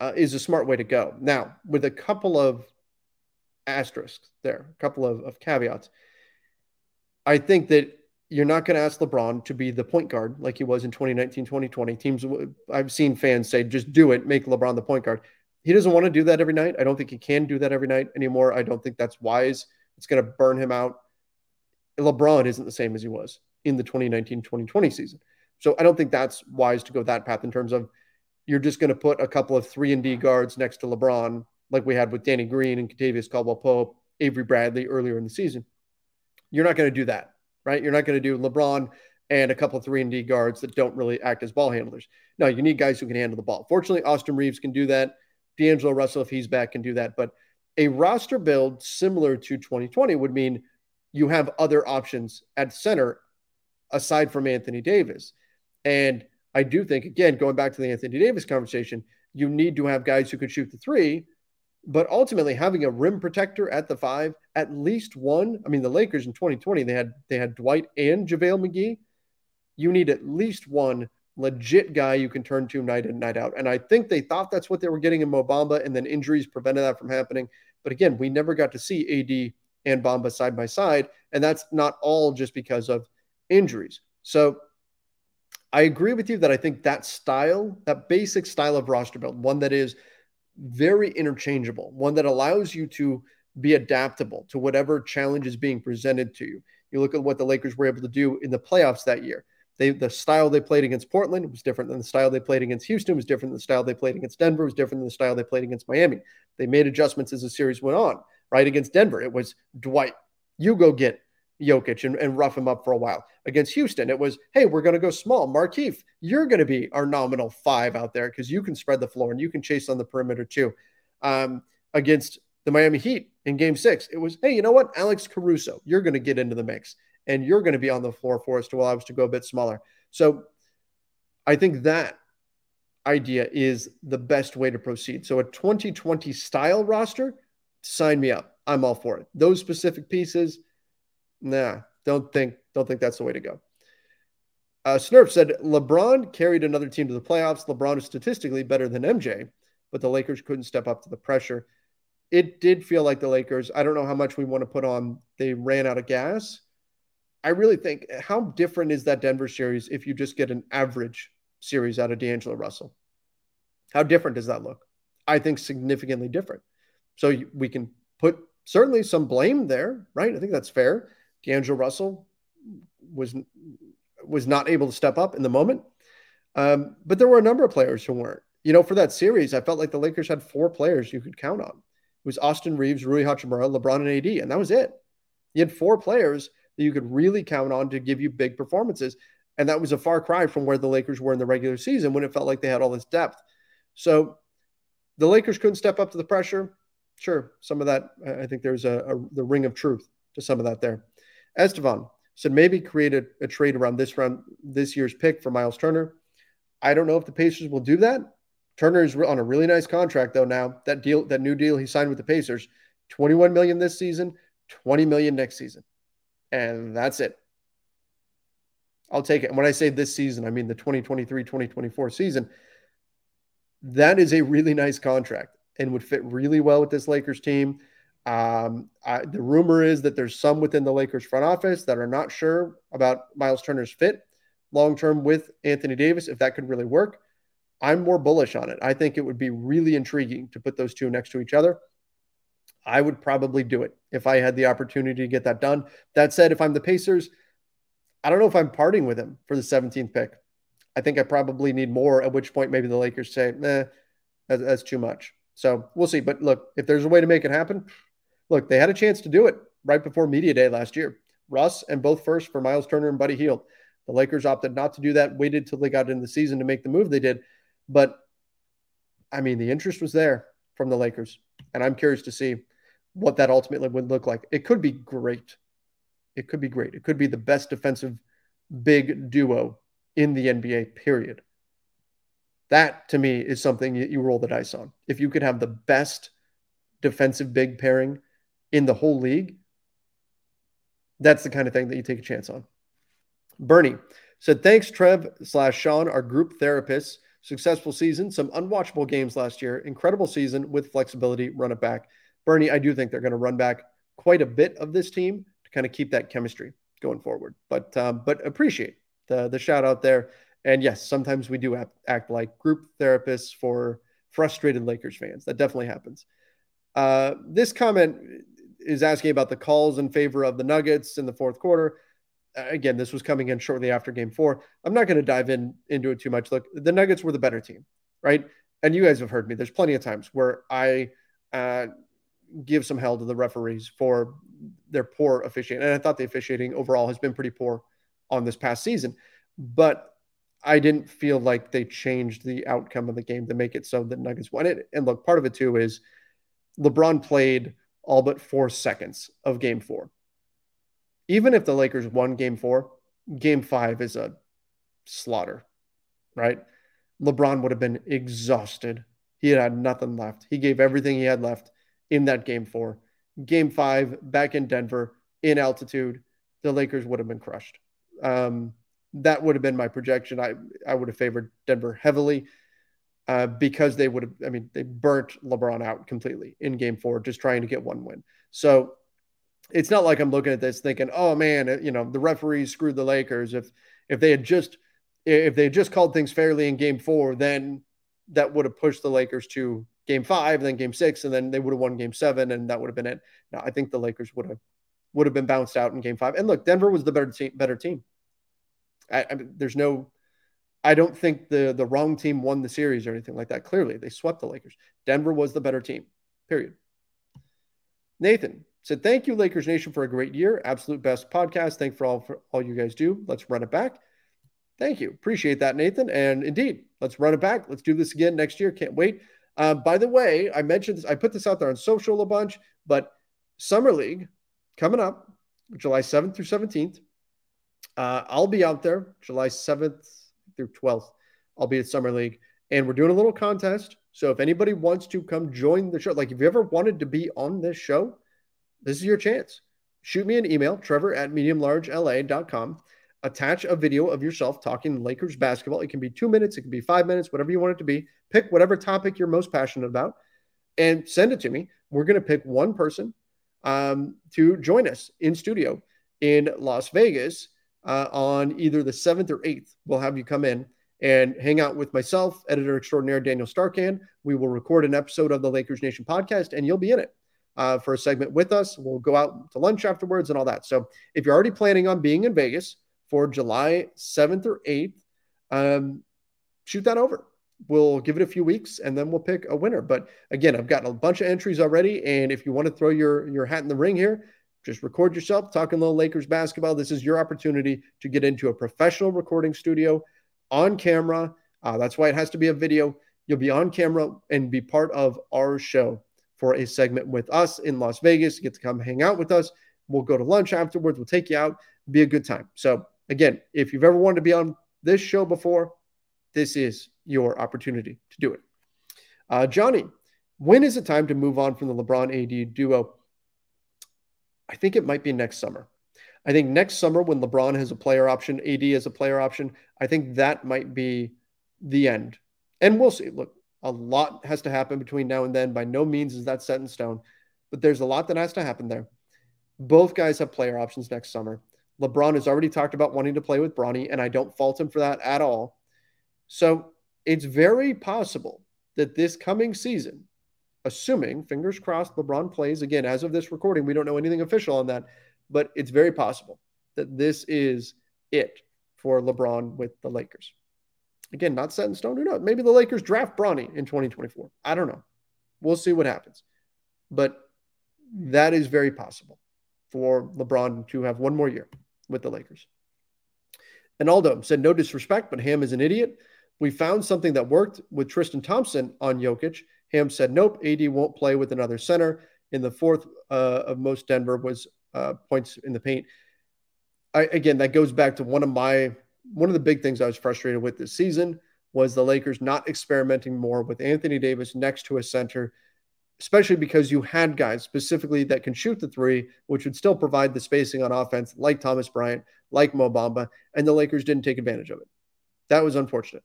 uh, is a smart way to go. Now, with a couple of asterisks there, a couple of, of caveats. I think that you're not going to ask LeBron to be the point guard like he was in 2019, 2020. Teams, I've seen fans say, just do it, make LeBron the point guard. He doesn't want to do that every night. I don't think he can do that every night anymore. I don't think that's wise. It's going to burn him out. LeBron isn't the same as he was in the 2019 2020 season. So I don't think that's wise to go that path in terms of you're just going to put a couple of 3 and D guards next to LeBron like we had with Danny Green and Kentavious Caldwell Pope, Avery Bradley earlier in the season. You're not going to do that, right? You're not going to do LeBron and a couple of 3 and D guards that don't really act as ball handlers. No, you need guys who can handle the ball. Fortunately, Austin Reaves can do that. D'Angelo Russell, if he's back, can do that. But a roster build similar to 2020 would mean you have other options at center aside from Anthony Davis. And I do think, again, going back to the Anthony Davis conversation, you need to have guys who can shoot the three. But ultimately, having a rim protector at the five, at least one. I mean, the Lakers in 2020, they had they had Dwight and JaVale McGee. You need at least one legit guy you can turn to night in, night out. And I think they thought that's what they were getting in Mo Bamba, and then injuries prevented that from happening. But again, we never got to see AD and Bamba side by side. And that's not all just because of injuries. So I agree with you that I think that style, that basic style of roster build, one that is very interchangeable, one that allows you to be adaptable to whatever challenge is being presented to you. You look at what the Lakers were able to do in the playoffs that year. They, the style they played against Portland was different than the style they played against Houston, was different than the style they played against Denver, was different than the style they played against Miami. They made adjustments as the series went on right? Against Denver, it was Dwight, you go get Jokic and, and rough him up for a while. Against Houston, it was, hey, we're going to go small. Markieff, you're going to be our nominal five out there because you can spread the floor and you can chase on the perimeter too. Um, against the Miami Heat in game six, it was, hey, you know what? Alex Caruso, you're going to get into the mix and you're going to be on the floor for us to allow us to go a bit smaller. So I think that idea is the best way to proceed. So a 2020 style roster sign me up. I'm all for it. Those specific pieces, nah, don't think don't think that's the way to go. Uh, Snurf said LeBron carried another team to the playoffs. LeBron is statistically better than MJ, but the Lakers couldn't step up to the pressure. It did feel like the Lakers. I don't know how much we want to put on. They ran out of gas. I really think how different is that Denver series if you just get an average series out of D'Angelo Russell? How different does that look? I think significantly different. So we can put certainly some blame there, right? I think that's fair. D'Angelo Russell was was not able to step up in the moment, um, but there were a number of players who weren't. You know, for that series, I felt like the Lakers had four players you could count on. It was Austin Reaves, Rui Hachimura, LeBron, and AD, and that was it. You had four players that you could really count on to give you big performances, and that was a far cry from where the Lakers were in the regular season when it felt like they had all this depth. So the Lakers couldn't step up to the pressure sure, some of that, I think there's a, a, the ring of truth to some of that there. Estevan said maybe create a, a trade around this round, this year's pick for Miles Turner. I don't know if the Pacers will do that. Turner is on a really nice contract though now. That deal, that new deal he signed with the Pacers, 21 million this season, 20 million next season. And that's it. I'll take it. And when I say this season, I mean the 2023-2024 season. That is a really nice contract and would fit really well with this Lakers team. Um, I, the rumor is that there's some within the Lakers front office that are not sure about Miles Turner's fit long term with Anthony Davis, if that could really work. I'm more bullish on it. I think it would be really intriguing to put those two next to each other. I would probably do it if I had the opportunity to get that done. That said, if I'm the Pacers, I don't know if I'm parting with him for the 17th pick. I think I probably need more, at which point maybe the Lakers say, eh, that's, that's too much. So we'll see. But look, if there's a way to make it happen, look, they had a chance to do it right before Media Day last year. Russ and both first for Miles Turner and Buddy Hield. The Lakers opted not to do that, waited till they got into the season to make the move they did. But I mean, the interest was there from the Lakers. And I'm curious to see what that ultimately would look like. It could be great. It could be great. It could be the best defensive big duo in the NBA, period. That to me is something you roll the dice on. If you could have the best defensive big pairing in the whole league, that's the kind of thing that you take a chance on. Bernie said, Thanks, Trev slash Sean, our group therapists. Successful season, some unwatchable games last year. Incredible season with flexibility. Run it back. Bernie, I do think they're going to run back quite a bit of this team to kind of keep that chemistry going forward. But um, but appreciate the the shout out there. And yes, sometimes we do act, act like group therapists for frustrated Lakers fans. That definitely happens. Uh, this comment is asking about the calls in favor of the Nuggets in the fourth quarter again, this was coming in shortly after game four. I'm not going to dive in into it too much. Look, the Nuggets were the better team, right? And you guys have heard me. There's plenty of times where I uh, give some hell to the referees for their poor officiating. And I thought the officiating overall has been pretty poor on this past season. But I didn't feel like they changed the outcome of the game to make it so that Nuggets won it. And look, part of it too is LeBron played all but four seconds of game four even if the Lakers won game four, game five is a slaughter, right? LeBron would have been exhausted. He had, had nothing left. He gave everything he had left in that game four. Game five, back in Denver, in altitude, the Lakers would have been crushed. Um, that would have been my projection. I, I would have favored Denver heavily uh, because they would have, I mean, they burnt LeBron out completely in game four, just trying to get one win. So it's not like I'm looking at this thinking, oh man, you know, the referees screwed the Lakers. If if they had just if they had just called things fairly in game four, then that would have pushed the Lakers to game five, then game six, and then they would have won game seven, and that would have been it. Now I think the Lakers would have would have been bounced out in game five. And look, Denver was the better team better team. I, I mean, there's no I don't think the the wrong team won the series or anything like that. Clearly, they swept the Lakers. Denver was the better team. Period. Nathan, said, Thank you, Lakers Nation, for a great year. Absolute best podcast. Thank for all for all you guys do. Let's run it back. Thank you. Appreciate that, Nathan. And indeed, let's run it back. Let's do this again next year. Can't wait. Uh, by the way, I mentioned this, I put this out there on social a bunch, but Summer League coming up July 7th through 17th. Uh, I'll be out there July 7th through 12th. I'll be at Summer League and we're doing a little contest. So if anybody wants to come join the show, like if you ever wanted to be on this show, this is your chance. Shoot me an email, trevor at mediumlargela.com. Attach a video of yourself talking Lakers basketball. It can be two minutes, it can be five minutes, whatever you want it to be. Pick whatever topic you're most passionate about and send it to me. We're going to pick one person um, to join us in studio in Las Vegas uh, on either the 7th or 8th. We'll have you come in and hang out with myself, editor extraordinaire Daniel Starkan. We will record an episode of the Lakers Nation podcast and you'll be in it uh, for a segment with us. We'll go out to lunch afterwards and all that. So if you're already planning on being in Vegas for July 7th or 8th, um, shoot that over. We'll give it a few weeks and then we'll pick a winner. But again, I've got a bunch of entries already. And if you want to throw your, your hat in the ring here, just record yourself talking little Lakers basketball. This is your opportunity to get into a professional recording studio on camera. Uh, that's why it has to be a video. You'll be on camera and be part of our show for a segment with us in Las Vegas. You get to come hang out with us. We'll go to lunch afterwards. We'll take you out. Be a good time. So, again, if you've ever wanted to be on this show before, this is your opportunity to do it. Uh, Johnny, when is it time to move on from the LeBron AD duo? I think it might be next summer. I think next summer, when LeBron has a player option, AD has a player option, I think that might be the end. And we'll see. Look, a lot has to happen between now and then. By no means is that set in stone, but there's a lot that has to happen there. Both guys have player options next summer. LeBron has already talked about wanting to play with Bronny, and I don't fault him for that at all. So it's very possible that this coming season, assuming, fingers crossed, LeBron plays again, as of this recording, we don't know anything official on that, but it's very possible that this is it for LeBron with the Lakers. Again, not set in stone. Who knows? Maybe the Lakers draft Bronny in 2024. I don't know. We'll see what happens. But that is very possible for LeBron to have one more year with the Lakers. And Aldo said, no disrespect, but Ham is an idiot. We found something that worked with Tristan Thompson on Jokic. Ham said, nope, AD won't play with another center. In the fourth uh, of most Denver was uh, points in the paint. I, again, that goes back to one of my one of the big things I was frustrated with this season was the Lakers not experimenting more with Anthony Davis next to a center, especially because you had guys specifically that can shoot the three, which would still provide the spacing on offense, like Thomas Bryant, like Mo Bamba, and the Lakers didn't take advantage of it. That was unfortunate.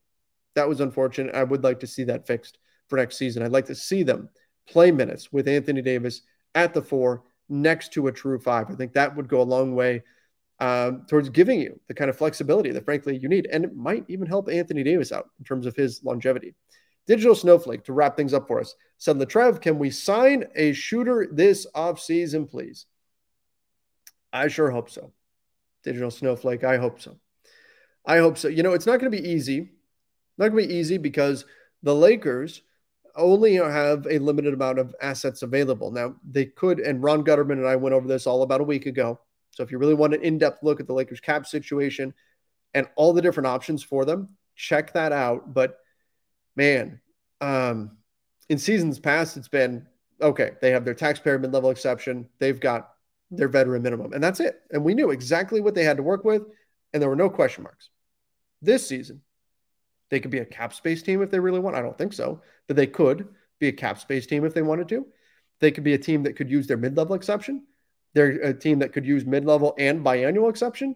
That was unfortunate. I would like to see that fixed for next season. I'd like to see them play minutes with Anthony Davis at the four next to a true five. I think that would go a long way um, towards giving you the kind of flexibility that, frankly, you need. And it might even help Anthony Davis out in terms of his longevity. Digital Snowflake, to wrap things up for us, said, Latrell, can we sign a shooter this offseason, please? I sure hope so. Digital Snowflake, I hope so. I hope so. You know, it's not going to be easy. Not going to be easy because the Lakers only have a limited amount of assets available. Now, they could, and Ron Gutterman and I went over this all about a week ago. So if you really want an in-depth look at the Lakers cap situation and all the different options for them, check that out. But man, um, in seasons past, it's been okay. They have their taxpayer mid-level exception. They've got their veteran minimum, and that's it. And we knew exactly what they had to work with, and there were no question marks. This season, they could be a cap space team if they really want. I don't think so, but they could be a cap space team if they wanted to. They could be a team that could use their mid-level exception. They're a team that could use mid level and biannual exception.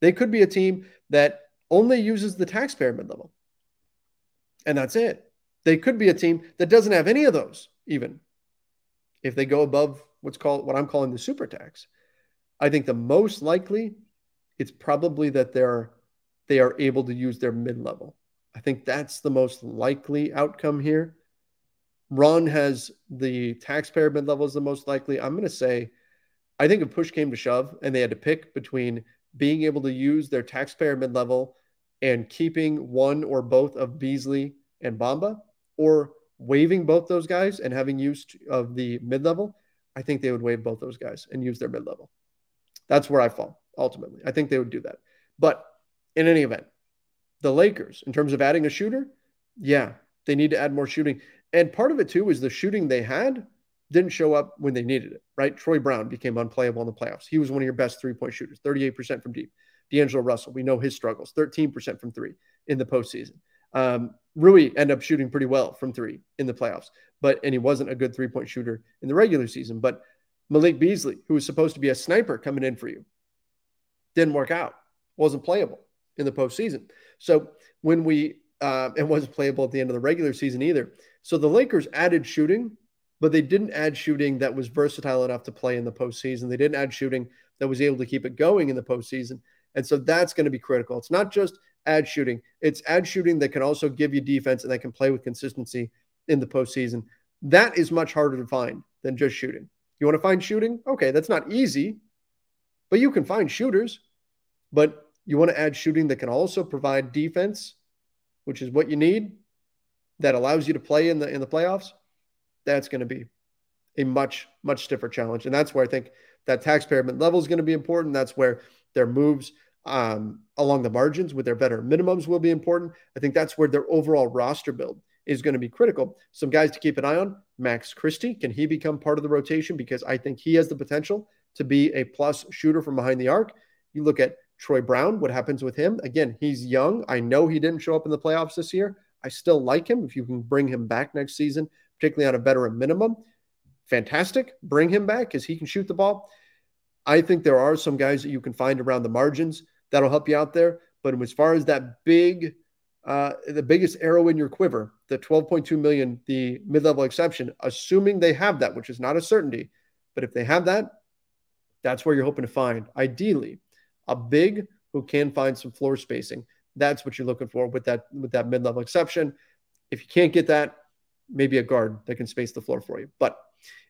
They could be a team that only uses the taxpayer mid level. And that's it. They could be a team that doesn't have any of those, even if they go above what's called what I'm calling the super tax. I think the most likely it's probably that they're they are able to use their mid level. I think that's the most likely outcome here. Ron has the taxpayer mid level is the most likely. I'm going to say I think if push came to shove and they had to pick between being able to use their taxpayer mid level and keeping one or both of Beasley and Bamba, or waiving both those guys and having use of the mid level, I think they would waive both those guys and use their mid level. That's where I fall ultimately. I think they would do that. But in any event, the Lakers, in terms of adding a shooter, yeah, they need to add more shooting. And part of it too is the shooting they had didn't show up when they needed it, right? Troy Brown became unplayable in the playoffs. He was one of your best three point shooters, 38% from deep. D'Angelo Russell, we know his struggles, 13% from three in the postseason. Um, Rui ended up shooting pretty well from three in the playoffs, but and he wasn't a good three point shooter in the regular season. But Malik Beasley, who was supposed to be a sniper coming in for you, didn't work out, wasn't playable in the postseason. So when we uh, and wasn't playable at the end of the regular season either. So the Lakers added shooting but they didn't add shooting that was versatile enough to play in the postseason. They didn't add shooting that was able to keep it going in the postseason. And so that's going to be critical. It's not just add shooting, it's add shooting that can also give you defense and that can play with consistency in the postseason. That is much harder to find than just shooting. You want to find shooting? Okay, that's not easy, but you can find shooters. But you want to add shooting that can also provide defense, which is what you need, that allows you to play in the in the playoffs that's going to be a much, much stiffer challenge. And that's where I think that taxpayer level is going to be important. That's where their moves um, along the margins with their better minimums will be important. I think that's where their overall roster build is going to be critical. Some guys to keep an eye on Max Christie. Can he become part of the rotation? Because I think he has the potential to be a plus shooter from behind the arc. You look at Troy Brown, what happens with him? Again, he's young. I know he didn't show up in the playoffs this year. I still like him. If you can bring him back next season, particularly on a veteran minimum. Fantastic. Bring him back because he can shoot the ball. I think there are some guys that you can find around the margins that'll help you out there. But as far as that big, uh, the biggest arrow in your quiver, the 12.2 million, the mid-level exception, assuming they have that, which is not a certainty, but if they have that, that's where you're hoping to find, ideally, a big who can find some floor spacing. That's what you're looking for with that with that mid-level exception. If you can't get that, maybe a guard that can space the floor for you. But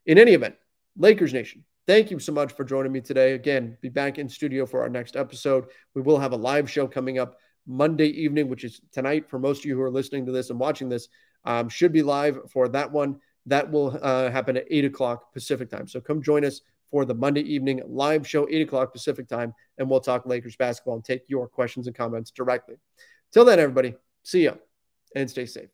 in any event, Lakers Nation, thank you so much for joining me today. Again, be back in studio for our next episode. We will have a live show coming up Monday evening, which is tonight for most of you who are listening to this and watching this. Um, should be live for that one. That will uh, happen at 8 o'clock Pacific time. So come join us for the Monday evening live show, 8 o'clock Pacific time, and we'll talk Lakers basketball and take your questions and comments directly. Till then, everybody, see ya and stay safe.